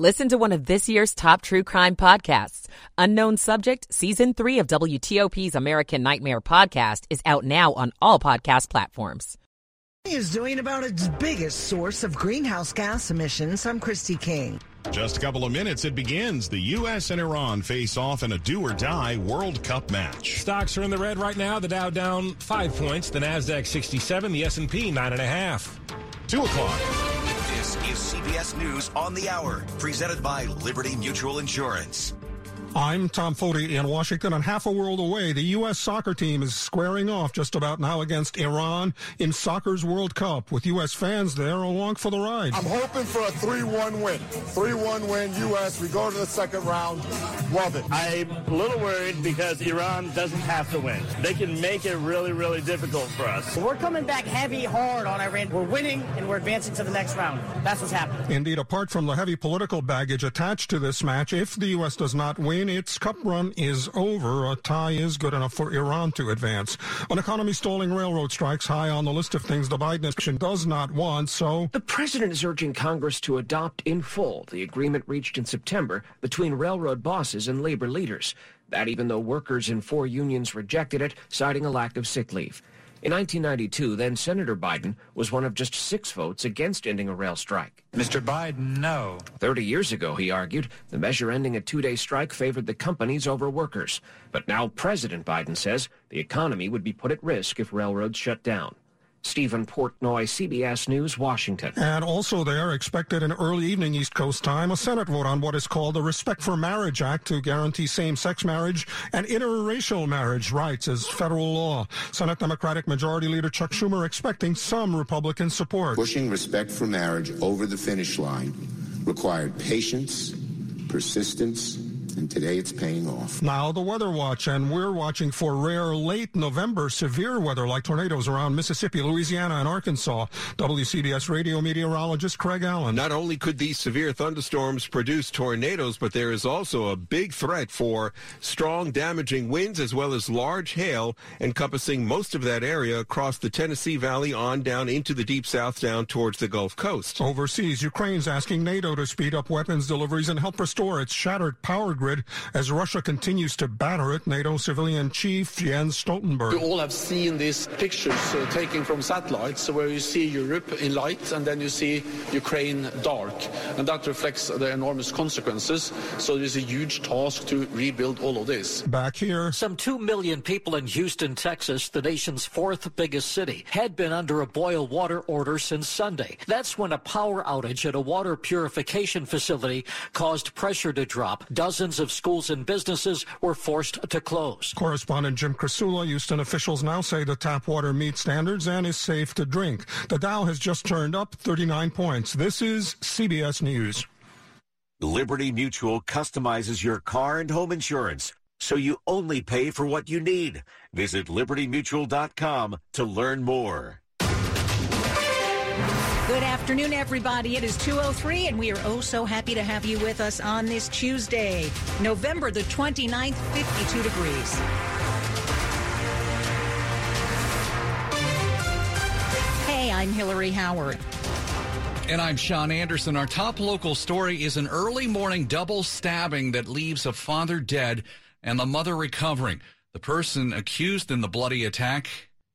Listen to one of this year's top true crime podcasts. Unknown Subject, Season 3 of WTOP's American Nightmare podcast is out now on all podcast platforms. Is doing about its biggest source of greenhouse gas emissions. I'm Christy King. Just a couple of minutes, it begins. The U.S. and Iran face off in a do or die World Cup match. Stocks are in the red right now. The Dow down five points, the Nasdaq 67, the S&P nine and a half. Two o'clock. This is CBS News on the Hour, presented by Liberty Mutual Insurance. I'm Tom Foti in Washington, and half a world away, the U.S. soccer team is squaring off just about now against Iran in soccer's World Cup, with U.S. fans there along for the ride. I'm hoping for a 3-1 win. 3-1 win, U.S. We go to the second round. Love it. I'm a little worried because Iran doesn't have to win. They can make it really, really difficult for us. We're coming back heavy, hard on Iran. We're winning, and we're advancing to the next round. That's what's happening. Indeed, apart from the heavy political baggage attached to this match, if the U.S. does not win, its cup run is over. A tie is good enough for Iran to advance. An economy stalling railroad strikes high on the list of things the Biden administration does not want, so. The president is urging Congress to adopt in full the agreement reached in September between railroad bosses and labor leaders. That even though workers in four unions rejected it, citing a lack of sick leave. In 1992, then Senator Biden was one of just six votes against ending a rail strike. Mr. Biden, no. 30 years ago, he argued, the measure ending a two day strike favored the companies over workers. But now President Biden says the economy would be put at risk if railroads shut down. Stephen Portnoy, CBS News, Washington. And also there, expected in early evening East Coast time, a Senate vote on what is called the Respect for Marriage Act to guarantee same-sex marriage and interracial marriage rights as federal law. Senate Democratic Majority Leader Chuck Schumer expecting some Republican support. Pushing respect for marriage over the finish line required patience, persistence, and today it's paying off. Now the weather watch, and we're watching for rare late November severe weather like tornadoes around Mississippi, Louisiana, and Arkansas. WCBS radio meteorologist Craig Allen. Not only could these severe thunderstorms produce tornadoes, but there is also a big threat for strong damaging winds as well as large hail encompassing most of that area across the Tennessee Valley on down into the deep south down towards the Gulf Coast. Overseas, Ukraine's asking NATO to speed up weapons deliveries and help restore its shattered power grid as Russia continues to batter it. NATO civilian chief Jens Stoltenberg. We all have seen these pictures uh, taken from satellites where you see Europe in light and then you see Ukraine dark. And that reflects the enormous consequences. So there's a huge task to rebuild all of this. Back here. Some 2 million people in Houston, Texas, the nation's fourth biggest city, had been under a boil water order since Sunday. That's when a power outage at a water purification facility caused pressure to drop. Dozens of schools and businesses were forced to close. Correspondent Jim Krasula, Houston officials now say the tap water meets standards and is safe to drink. The Dow has just turned up 39 points. This is CBS News. Liberty Mutual customizes your car and home insurance so you only pay for what you need. Visit libertymutual.com to learn more. Good afternoon, everybody. It is 2.03, and we are oh so happy to have you with us on this Tuesday, November the 29th, 52 degrees. Hey, I'm Hillary Howard. And I'm Sean Anderson. Our top local story is an early morning double stabbing that leaves a father dead and the mother recovering. The person accused in the bloody attack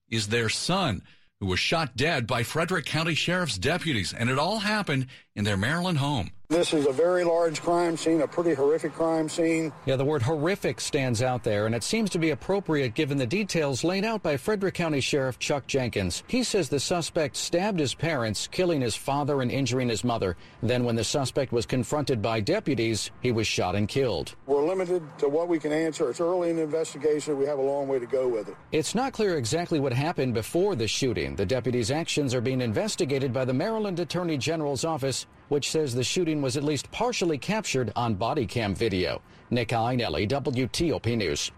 is their son, who was shot dead by Frederick County Sheriff's deputies. And it all happened in their Maryland home. This is a very large crime scene, a pretty horrific crime scene. Yeah, the word horrific stands out there, and it seems to be appropriate given the details laid out by Frederick County Sheriff Chuck Jenkins. He says the suspect stabbed his parents, killing his father and injuring his mother. Then, when the suspect was confronted by deputies, he was shot and killed. We're limited to what we can answer. It's early in the investigation. We have a long way to go with it. It's not clear exactly what happened before the shooting. The deputies' actions are being investigated by the Maryland Attorney General's office, which says the shooting was at least partially captured on body cam video. Nick Iannelli, WTOP News.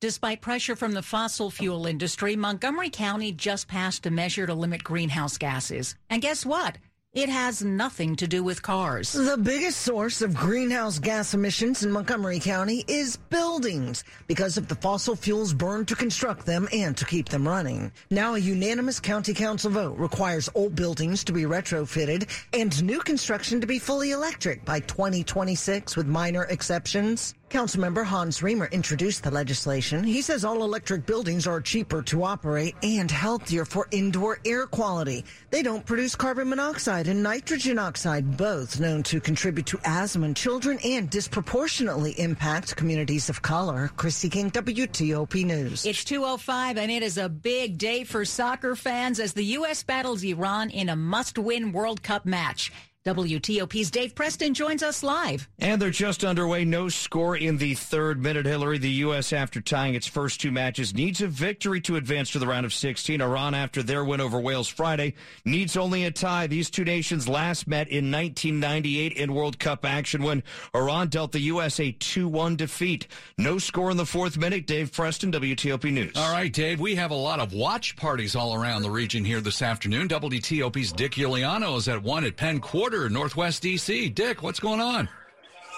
Despite pressure from the fossil fuel industry, Montgomery County just passed a measure to limit greenhouse gases. And guess what? It has nothing to do with cars. The biggest source of greenhouse gas emissions in Montgomery County is buildings because of the fossil fuels burned to construct them and to keep them running. Now, a unanimous county council vote requires old buildings to be retrofitted and new construction to be fully electric by 2026 with minor exceptions. Councilmember Hans Riemer introduced the legislation. He says all electric buildings are cheaper to operate and healthier for indoor air quality. They don't produce carbon monoxide and nitrogen oxide, both known to contribute to asthma in children and disproportionately impact communities of color. Christy King, WTOP News. It's 205 and it is a big day for soccer fans as the U.S. battles Iran in a must-win World Cup match. WTOP's Dave Preston joins us live. And they're just underway. No score in the third minute. Hillary, the U.S., after tying its first two matches, needs a victory to advance to the round of 16. Iran, after their win over Wales Friday, needs only a tie. These two nations last met in 1998 in World Cup action when Iran dealt the U.S. a 2 1 defeat. No score in the fourth minute. Dave Preston, WTOP News. All right, Dave, we have a lot of watch parties all around the region here this afternoon. WTOP's Dick Uliano is at one at Penn Quarter. Northwest DC. Dick, what's going on?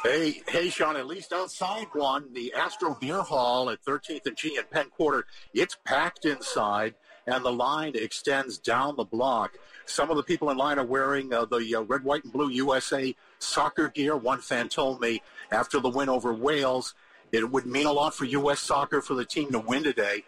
Hey, hey, Sean. At least outside one, the Astro Beer Hall at 13th and G in Penn Quarter, it's packed inside, and the line extends down the block. Some of the people in line are wearing uh, the uh, red, white, and blue USA soccer gear. One fan told me after the win over Wales, it would mean a lot for U.S. soccer for the team to win today.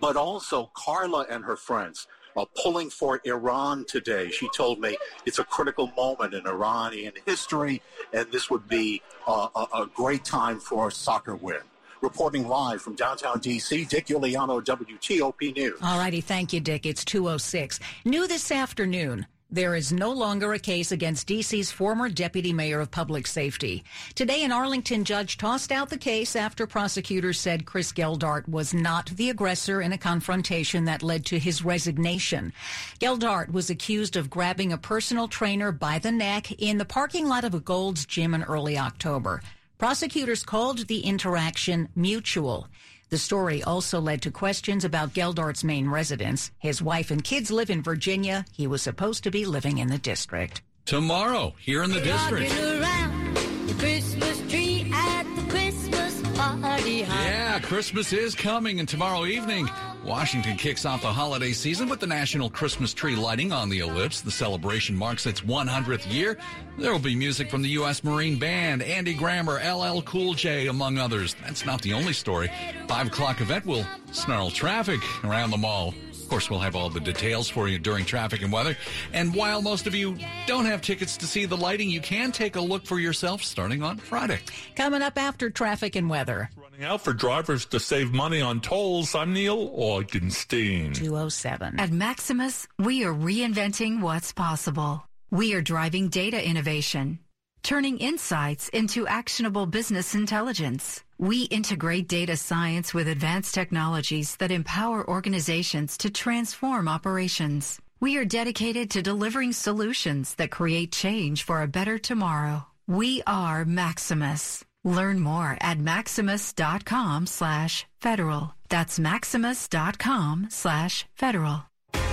But also, Carla and her friends uh, pulling for Iran today. She told me it's a critical moment in Iranian history, and this would be a, a great time for a soccer win. Reporting live from downtown D.C., Dick Uliano, WTOP News. All righty, thank you, Dick. It's 206. New this afternoon. There is no longer a case against DC's former deputy mayor of public safety. Today, an Arlington judge tossed out the case after prosecutors said Chris Geldart was not the aggressor in a confrontation that led to his resignation. Geldart was accused of grabbing a personal trainer by the neck in the parking lot of a Gold's Gym in early October. Prosecutors called the interaction mutual. The story also led to questions about Geldart's main residence. His wife and kids live in Virginia. He was supposed to be living in the district. Tomorrow, here in the district. Christmas is coming, and tomorrow evening, Washington kicks off the holiday season with the national Christmas tree lighting on the ellipse. The celebration marks its 100th year. There will be music from the U.S. Marine Band, Andy Grammer, LL Cool J, among others. That's not the only story. Five o'clock event will snarl traffic around the mall. Of course, we'll have all the details for you during traffic and weather. And while most of you don't have tickets to see the lighting, you can take a look for yourself starting on Friday. Coming up after traffic and weather. Running out for drivers to save money on tolls. I'm Neil Augenstein. 207. At Maximus, we are reinventing what's possible. We are driving data innovation, turning insights into actionable business intelligence. We integrate data science with advanced technologies that empower organizations to transform operations. We are dedicated to delivering solutions that create change for a better tomorrow. We are Maximus. Learn more at maximus.com slash federal. That's maximus.com slash federal.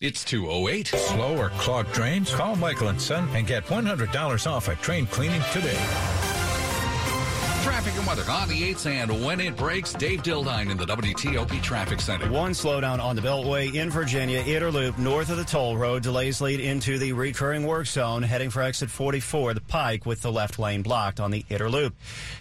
It's 208. Slow or clogged drains? Call Michael and Son and get $100 off a train cleaning today. Traffic and weather on the 8th and when it breaks, Dave Dildine in the WTOP Traffic Center. One slowdown on the Beltway in Virginia, Inner Loop, north of the toll road. Delays lead into the recurring work zone, heading for exit 44, the Pike, with the left lane blocked on the Inner Loop.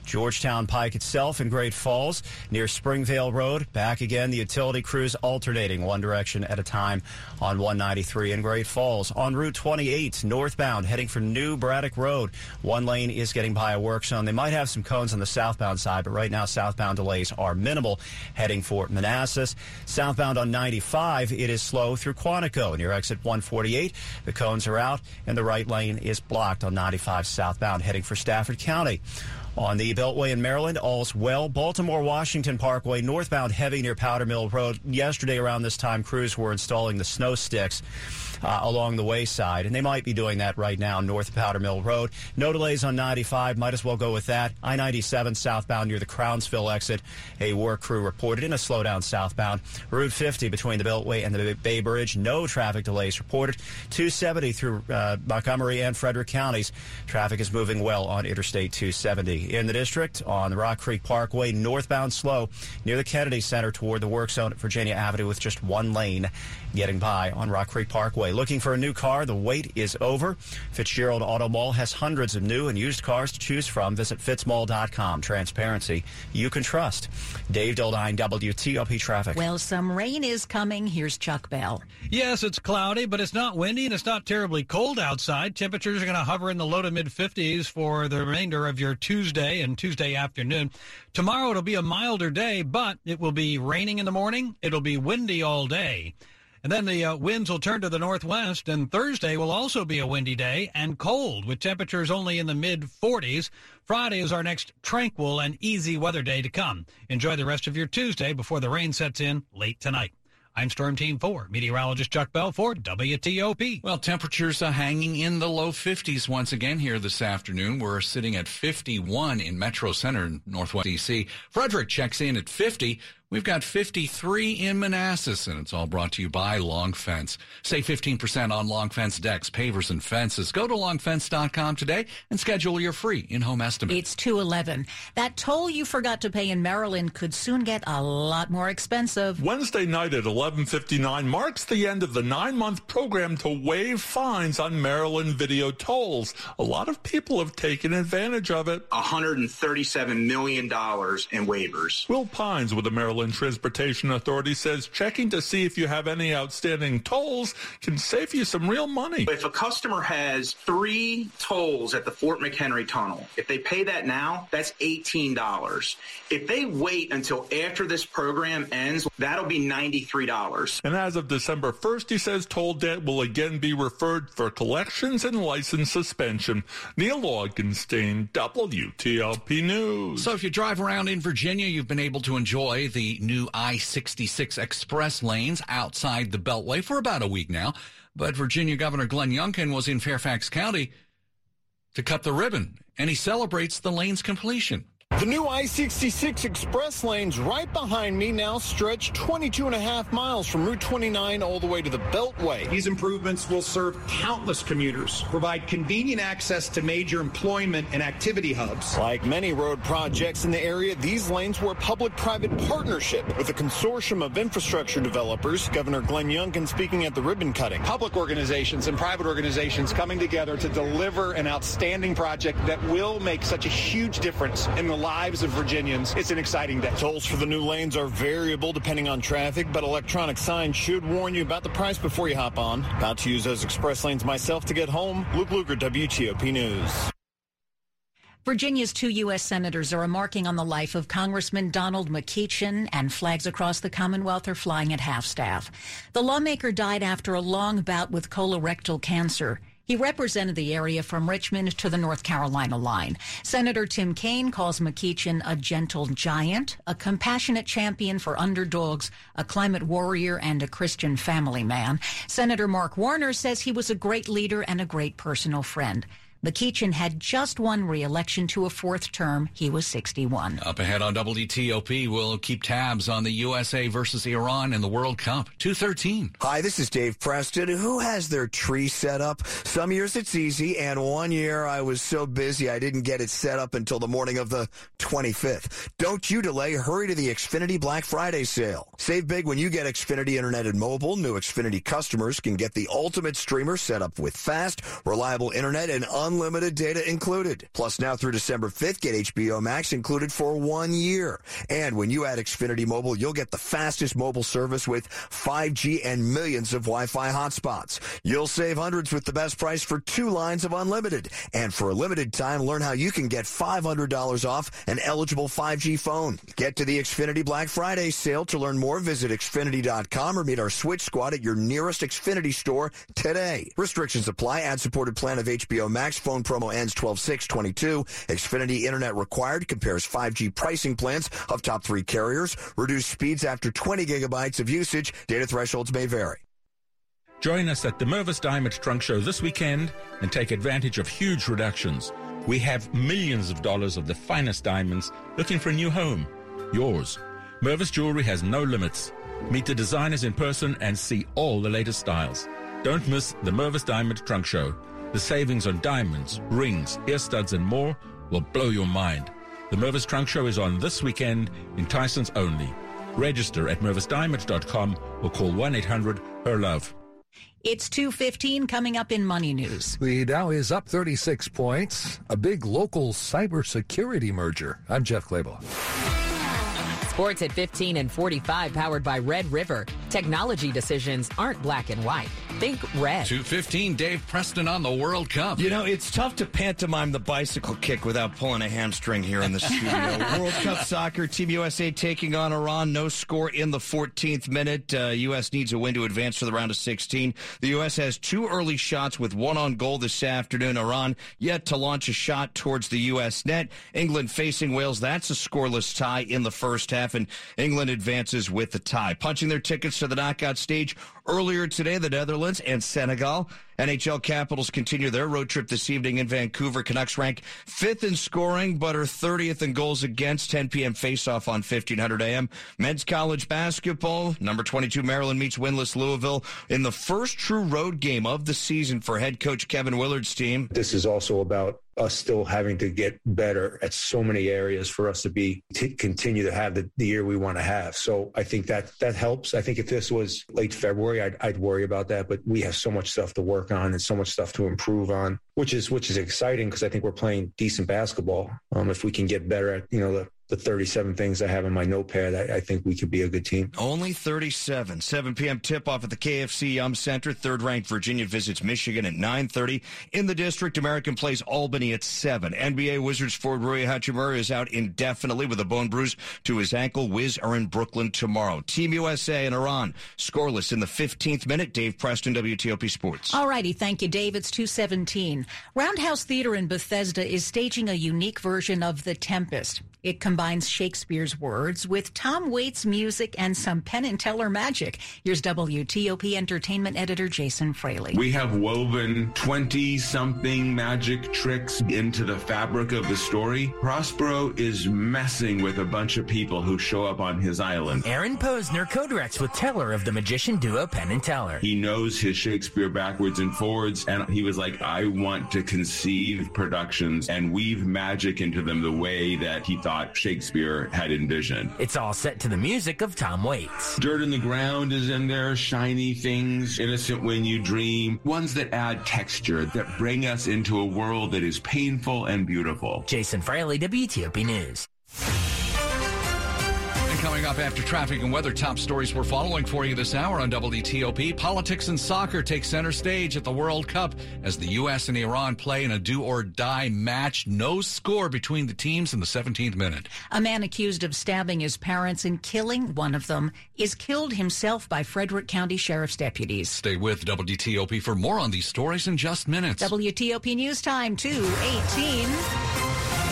Georgetown Pike itself in Great Falls, near Springvale Road. Back again, the utility crews alternating one direction at a time on 193 in Great Falls. On Route 28, northbound, heading for New Braddock Road. One lane is getting by a work zone. They might have some cones zones on the southbound side, but right now southbound delays are minimal heading for Manassas. Southbound on 95, it is slow through Quantico near exit 148. The cones are out and the right lane is blocked on 95 southbound heading for Stafford County. On the Beltway in Maryland, all's well. Baltimore Washington Parkway, northbound heavy near Powder Mill Road. Yesterday around this time, crews were installing the snow sticks uh, along the wayside, and they might be doing that right now north Powder Mill Road. No delays on 95. Might as well go with that. I 97 southbound near the Crownsville exit. A work crew reported in a slowdown southbound. Route 50 between the Beltway and the Bay Bridge. No traffic delays reported. 270 through uh, Montgomery and Frederick counties. Traffic is moving well on Interstate 270. In the district, on the Rock Creek Parkway, northbound slow near the Kennedy Center toward the work zone at Virginia Avenue with just one lane getting by on Rock Creek Parkway. Looking for a new car? The wait is over. Fitzgerald Auto Mall has hundreds of new and used cars to choose from. Visit fitzmall.com. Transparency you can trust. Dave Dildine, WTOP Traffic. Well, some rain is coming. Here's Chuck Bell. Yes, it's cloudy, but it's not windy and it's not terribly cold outside. Temperatures are going to hover in the low to mid 50s for the remainder of your Tuesday and Tuesday afternoon. Tomorrow it'll be a milder day, but it will be raining in the morning. It'll be windy all day. And then the uh, winds will turn to the northwest, and Thursday will also be a windy day and cold, with temperatures only in the mid 40s. Friday is our next tranquil and easy weather day to come. Enjoy the rest of your Tuesday before the rain sets in late tonight. I'm Storm Team 4, meteorologist Chuck Bell for WTOP. Well, temperatures are hanging in the low 50s once again here this afternoon. We're sitting at 51 in Metro Center, Northwest D.C. Frederick checks in at 50. We've got 53 in Manassas, and it's all brought to you by Long Fence. Save 15% on Long Fence decks, pavers, and fences. Go to longfence.com today and schedule your free in-home estimate. It's 211. That toll you forgot to pay in Maryland could soon get a lot more expensive. Wednesday night at 11:59 marks the end of the 9-month program to waive fines on Maryland video tolls. A lot of people have taken advantage of it. 137 million dollars in waivers. Will Pines with the Maryland Transportation Authority says checking to see if you have any outstanding tolls can save you some real money. If a customer has three tolls at the Fort McHenry Tunnel, if they pay that now, that's $18. If they wait until after this program ends, that'll be $93. And as of December 1st, he says toll debt will again be referred for collections and license suspension. Neil Augenstein, WTOP News. So if you drive around in Virginia, you've been able to enjoy the new I 66 express lanes outside the Beltway for about a week now. But Virginia Governor Glenn Youngkin was in Fairfax County to cut the ribbon, and he celebrates the lane's completion. The new I-66 express lanes right behind me now stretch 22 and a half miles from Route 29 all the way to the Beltway. These improvements will serve countless commuters, provide convenient access to major employment and activity hubs. Like many road projects in the area, these lanes were a public-private partnership with a consortium of infrastructure developers. Governor Glenn Youngkin speaking at the ribbon cutting. Public organizations and private organizations coming together to deliver an outstanding project that will make such a huge difference in the lives of Virginians. It's an exciting day. Tolls for the new lanes are variable depending on traffic, but electronic signs should warn you about the price before you hop on. About to use those express lanes myself to get home. Luke Lukert, WTOP News. Virginia's two U.S. senators are remarking on the life of Congressman Donald McEachin, and flags across the Commonwealth are flying at half staff. The lawmaker died after a long bout with colorectal cancer. He represented the area from Richmond to the North Carolina line. Senator Tim Kaine calls McEachin a gentle giant, a compassionate champion for underdogs, a climate warrior, and a Christian family man. Senator Mark Warner says he was a great leader and a great personal friend. McEachin had just won re-election to a fourth term. He was 61. Up ahead on WTOP, we'll keep tabs on the USA versus Iran in the World Cup. 213. Hi, this is Dave Preston. Who has their tree set up? Some years it's easy, and one year I was so busy I didn't get it set up until the morning of the 25th. Don't you delay. Hurry to the Xfinity Black Friday sale. Save big when you get Xfinity Internet and Mobile. New Xfinity customers can get the ultimate streamer set up with fast, reliable internet and unlimited unlimited data included. Plus, now through December 5th, get HBO Max included for one year. And when you add Xfinity Mobile, you'll get the fastest mobile service with 5G and millions of Wi-Fi hotspots. You'll save hundreds with the best price for two lines of unlimited. And for a limited time, learn how you can get $500 off an eligible 5G phone. Get to the Xfinity Black Friday sale to learn more. Visit Xfinity.com or meet our Switch Squad at your nearest Xfinity store today. Restrictions apply. Ad-supported plan of HBO Max. Phone promo ends 12-6-22. Xfinity Internet required. Compares 5G pricing plans of top three carriers. Reduced speeds after 20 gigabytes of usage. Data thresholds may vary. Join us at the Mervis Diamond Trunk Show this weekend and take advantage of huge reductions. We have millions of dollars of the finest diamonds looking for a new home. Yours. Mervis Jewelry has no limits. Meet the designers in person and see all the latest styles. Don't miss the Mervis Diamond Trunk Show. The savings on diamonds, rings, ear studs, and more will blow your mind. The Mervis Trunk Show is on this weekend in Tyson's only. Register at mervisdiamond.com or call 1-800-HER-LOVE. It's 215 coming up in Money News. The Dow is up 36 points. A big local cybersecurity merger. I'm Jeff Clabaugh. Sports at 15 and 45, powered by Red River. Technology decisions aren't black and white. Think red. 215, Dave Preston on the World Cup. You know, it's tough to pantomime the bicycle kick without pulling a hamstring here in the studio. World Cup soccer, Team USA taking on Iran. No score in the 14th minute. Uh, U.S. needs a win to advance to the round of 16. The U.S. has two early shots with one on goal this afternoon. Iran yet to launch a shot towards the U.S. net. England facing Wales. That's a scoreless tie in the first half, and England advances with the tie. Punching their tickets to the knockout stage earlier today, the Netherlands and Senegal. NHL Capitals continue their road trip this evening in Vancouver. Canucks rank fifth in scoring, but are 30th in goals against. 10 p.m. faceoff on 1500 AM. Men's college basketball. Number 22 Maryland meets winless Louisville in the first true road game of the season for head coach Kevin Willard's team. This is also about us still having to get better at so many areas for us to be to continue to have the, the year we want to have. So I think that that helps. I think if this was late February, I'd, I'd worry about that, but we have so much stuff to work on and so much stuff to improve on, which is which is exciting because I think we're playing decent basketball. Um, if we can get better at you know the the 37 things I have in my notepad, I, I, think we could be a good team. Only 37. 7 p.m. tip off at the KFC Yum Center. Third ranked Virginia visits Michigan at 9:30 in the district. American plays Albany at 7. NBA Wizards forward Rui Hachimura is out indefinitely with a bone bruise to his ankle. Wiz are in Brooklyn tomorrow. Team USA and Iran scoreless in the 15th minute. Dave Preston, WTOP Sports. All righty, thank you, Dave. It's 217. Roundhouse Theater in Bethesda is staging a unique version of The Tempest. It combines Shakespeare's words with Tom Waits music and some Penn and Teller magic. Here's WTOP entertainment editor Jason Fraley. We have woven 20 something magic tricks into the fabric of the story. Prospero is messing with a bunch of people who show up on his island. Aaron Posner co-directs with Teller of the magician duo Penn and Teller. He knows his Shakespeare backwards and forwards, and he was like, I want to conceive productions and weave magic into them the way that he thought Shakespeare had envisioned. It's all set to the music of Tom Waits. Dirt in the Ground is in there, shiny things, innocent when you dream, ones that add texture, that bring us into a world that is painful and beautiful. Jason Fraley, WTOP News. Coming up after traffic and weather, top stories we're following for you this hour on WTOP. Politics and soccer take center stage at the World Cup as the U.S. and Iran play in a do or die match. No score between the teams in the 17th minute. A man accused of stabbing his parents and killing one of them is killed himself by Frederick County Sheriff's deputies. Stay with WTOP for more on these stories in just minutes. WTOP News Time 218.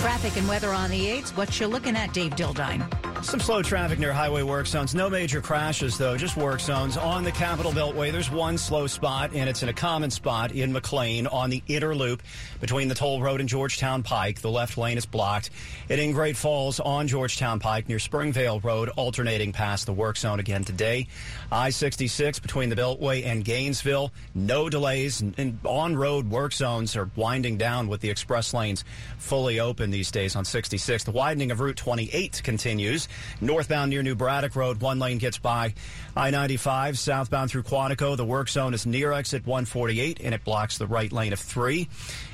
Traffic and weather on the 8s. What you looking at, Dave Dildine? Some slow traffic near highway work zones. No major crashes, though, just work zones. On the Capital Beltway, there's one slow spot, and it's in a common spot in McLean on the Inner Loop between the Toll Road and Georgetown Pike. The left lane is blocked. And in Great Falls on Georgetown Pike near Springvale Road, alternating past the work zone again today. I 66 between the Beltway and Gainesville. No delays. And on road work zones are winding down with the express lanes fully open these days on 66. The widening of Route 28 continues Northbound near New Braddock Road, one lane gets by. I 95 southbound through Quantico. The work zone is near exit 148 and it blocks the right lane of three.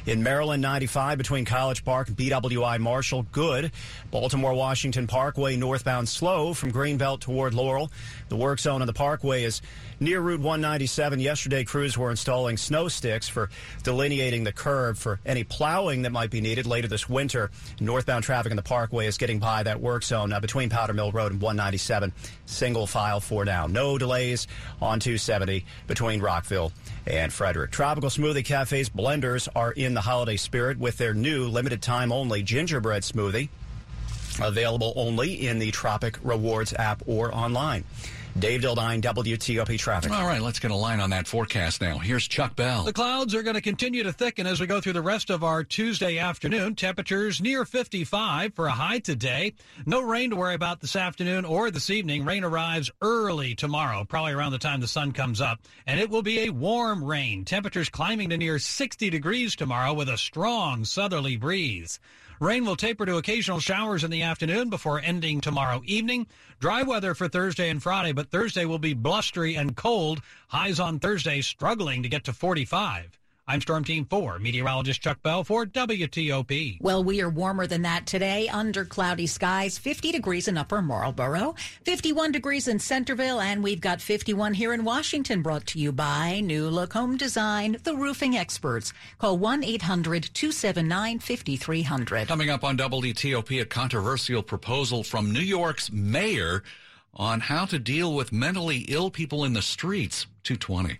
In Maryland 95 between College Park and BWI Marshall, good. Baltimore Washington Parkway northbound slow from Greenbelt toward Laurel. The work zone on the parkway is near Route 197. Yesterday, crews were installing snow sticks for delineating the curb for any plowing that might be needed later this winter. Northbound traffic on the parkway is getting by that work zone uh, between Powder Mill Road and 197. Single file for now. No delays on 270 between Rockville and Frederick. Tropical Smoothie Cafe's blenders are in the holiday spirit with their new limited time only gingerbread smoothie. Available only in the Tropic Rewards app or online. Dave Dildine, WTOP Traffic. All right, let's get a line on that forecast now. Here's Chuck Bell. The clouds are going to continue to thicken as we go through the rest of our Tuesday afternoon. Temperatures near 55 for a high today. No rain to worry about this afternoon or this evening. Rain arrives early tomorrow, probably around the time the sun comes up, and it will be a warm rain. Temperatures climbing to near 60 degrees tomorrow with a strong southerly breeze. Rain will taper to occasional showers in the afternoon before ending tomorrow evening. Dry weather for Thursday and Friday, but Thursday will be blustery and cold. Highs on Thursday struggling to get to 45. I'm Storm Team 4, meteorologist Chuck Bell for WTOP. Well, we are warmer than that today under cloudy skies, 50 degrees in Upper Marlboro, 51 degrees in Centerville, and we've got 51 here in Washington brought to you by New Look Home Design, the roofing experts. Call 1-800-279-5300. Coming up on WTOP, a controversial proposal from New York's mayor on how to deal with mentally ill people in the streets. 220.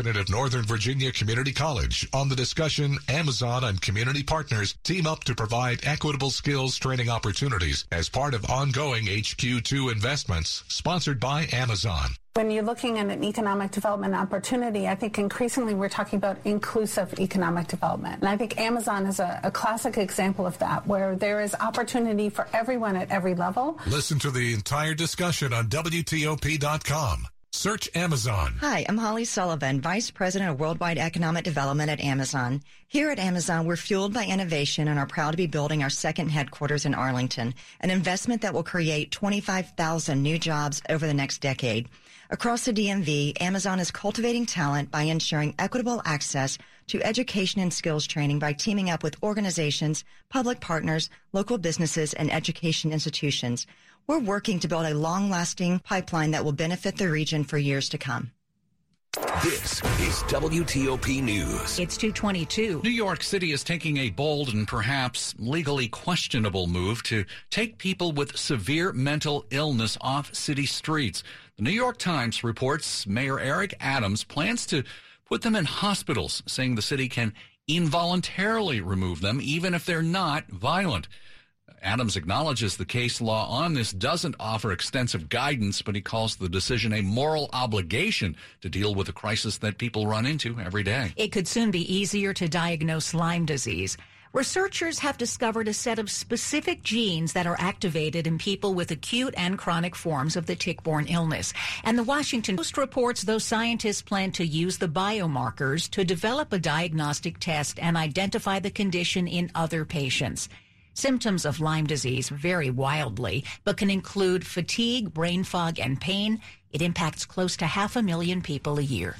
of Northern Virginia Community College, on the discussion Amazon and community partners team up to provide equitable skills training opportunities as part of ongoing HQ2 investments sponsored by Amazon. When you're looking at an economic development opportunity, I think increasingly we're talking about inclusive economic development. And I think Amazon is a, a, classic example of that, where there is opportunity for everyone at every level. Listen to the entire discussion on WTOP.com. Search Amazon. Hi, I'm Holly Sullivan, Vice President of Worldwide Economic Development at Amazon. Here at Amazon, we're fueled by innovation and are proud to be building our second headquarters in Arlington, an investment that will create 25,000 new jobs over the next decade. Across the DMV, Amazon is cultivating talent by ensuring equitable access to education and skills training by teaming up with organizations, public partners, local businesses, and education institutions. We're working to build a long-lasting pipeline that will benefit the region for years to come. This is WTOP News. It's 222. New York City is taking a bold and perhaps legally questionable move to take people with severe mental illness off city streets. The New York Times reports Mayor Eric Adams plans to put them in hospitals, saying the city can involuntarily remove them even if they're not violent. Adams acknowledges the case law on this doesn't offer extensive guidance, but he calls the decision a moral obligation to deal with a crisis that people run into every day. It could soon be easier to diagnose Lyme disease. Researchers have discovered a set of specific genes that are activated in people with acute and chronic forms of the tick-borne illness. And the Washington Post reports those scientists plan to use the biomarkers to develop a diagnostic test and identify the condition in other patients. Symptoms of Lyme disease vary wildly, but can include fatigue, brain fog, and pain. It impacts close to half a million people a year.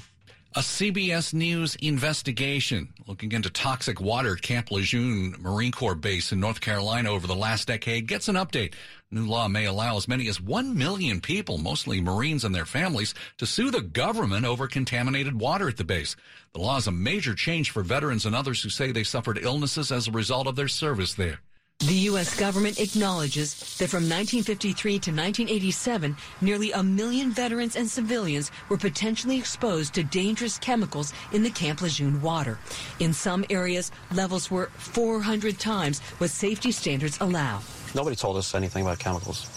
A CBS News investigation looking into toxic water at Camp Lejeune Marine Corps Base in North Carolina over the last decade gets an update. New law may allow as many as 1 million people, mostly Marines and their families, to sue the government over contaminated water at the base. The law is a major change for veterans and others who say they suffered illnesses as a result of their service there. The U.S. government acknowledges that from 1953 to 1987, nearly a million veterans and civilians were potentially exposed to dangerous chemicals in the Camp Lejeune water. In some areas, levels were 400 times what safety standards allow. Nobody told us anything about chemicals,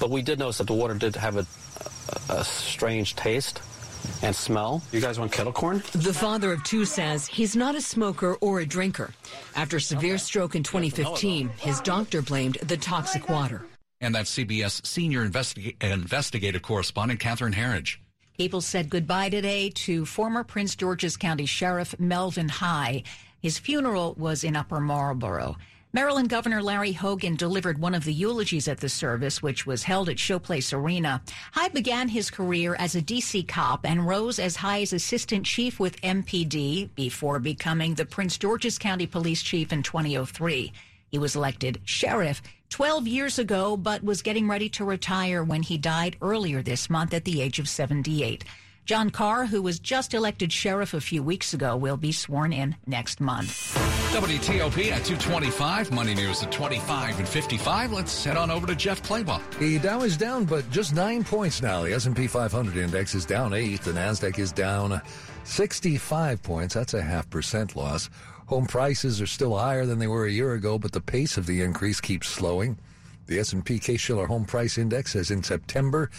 but we did notice that the water did have a, a, strange taste and smell. You guys want kettle corn? The father of two says he's not a smoker or a drinker. After severe stroke in 2015, his doctor blamed the toxic water. And that's CBS senior investiga- investigative correspondent Catherine Herridge. People said goodbye today to former Prince George's County Sheriff Melvin High. His funeral was in Upper Marlboro. Maryland Governor Larry Hogan delivered one of the eulogies at the service, which was held at Showplace Arena. High began his career as a D.C. cop and rose as high as assistant chief with MPD before becoming the Prince George's County Police Chief in 2003. He was elected sheriff 12 years ago, but was getting ready to retire when he died earlier this month at the age of 78. John Carr, who was just elected sheriff a few weeks ago, will be sworn in next month. WTOP at 225, Money News at 25 and 55. Let's head on over to Jeff Clabaugh. The Dow is down, but just nine points now. The S&P 500 index is down eight. The Nasdaq is down 65 points. That's a half percent loss. Home prices are still higher than they were a year ago, but the pace of the increase keeps slowing. The S&P Case-Shiller Home Price Index says in September,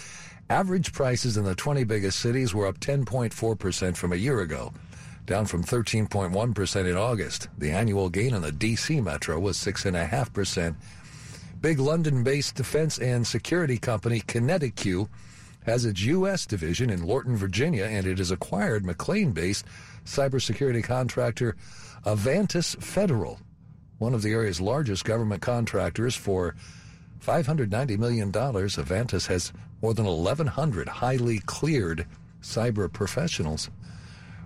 average prices in the 20 biggest cities were up 10.4% from a year ago down from 13.1% in August. The annual gain in the D.C. metro was 6.5%. Big London based defense and security company QinetiQ has its U.S. division in Lorton, Virginia, and it has acquired McLean based cybersecurity contractor Avantus Federal, one of the area's largest government contractors for $590 million. Avantus has more than 1,100 highly cleared cyber professionals.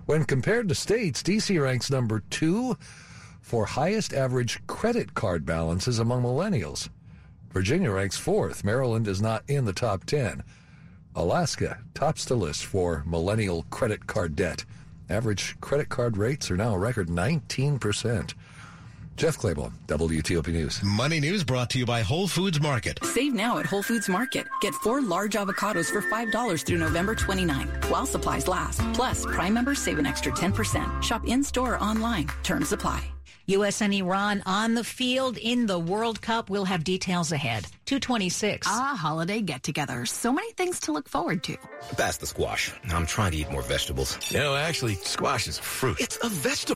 When compared to states, D.C. ranks number two for highest average credit card balances among millennials. Virginia ranks fourth. Maryland is not in the top 10. Alaska tops the list for millennial credit card debt. Average credit card rates are now a record 19%. Jeff Clabaugh, WTOP News. Money News brought to you by Whole Foods Market. Save now at Whole Foods Market. Get four large avocados for $5 through November 29, while supplies last. Plus, Prime members save an extra 10%. Shop in store or online. Terms apply. U.S. and Iran on the field in the World Cup. We'll have details ahead. 226. Ah, holiday get together. So many things to look forward to. That's the squash. I'm trying to eat more vegetables. No, actually, squash is fruit. It's a vegetable.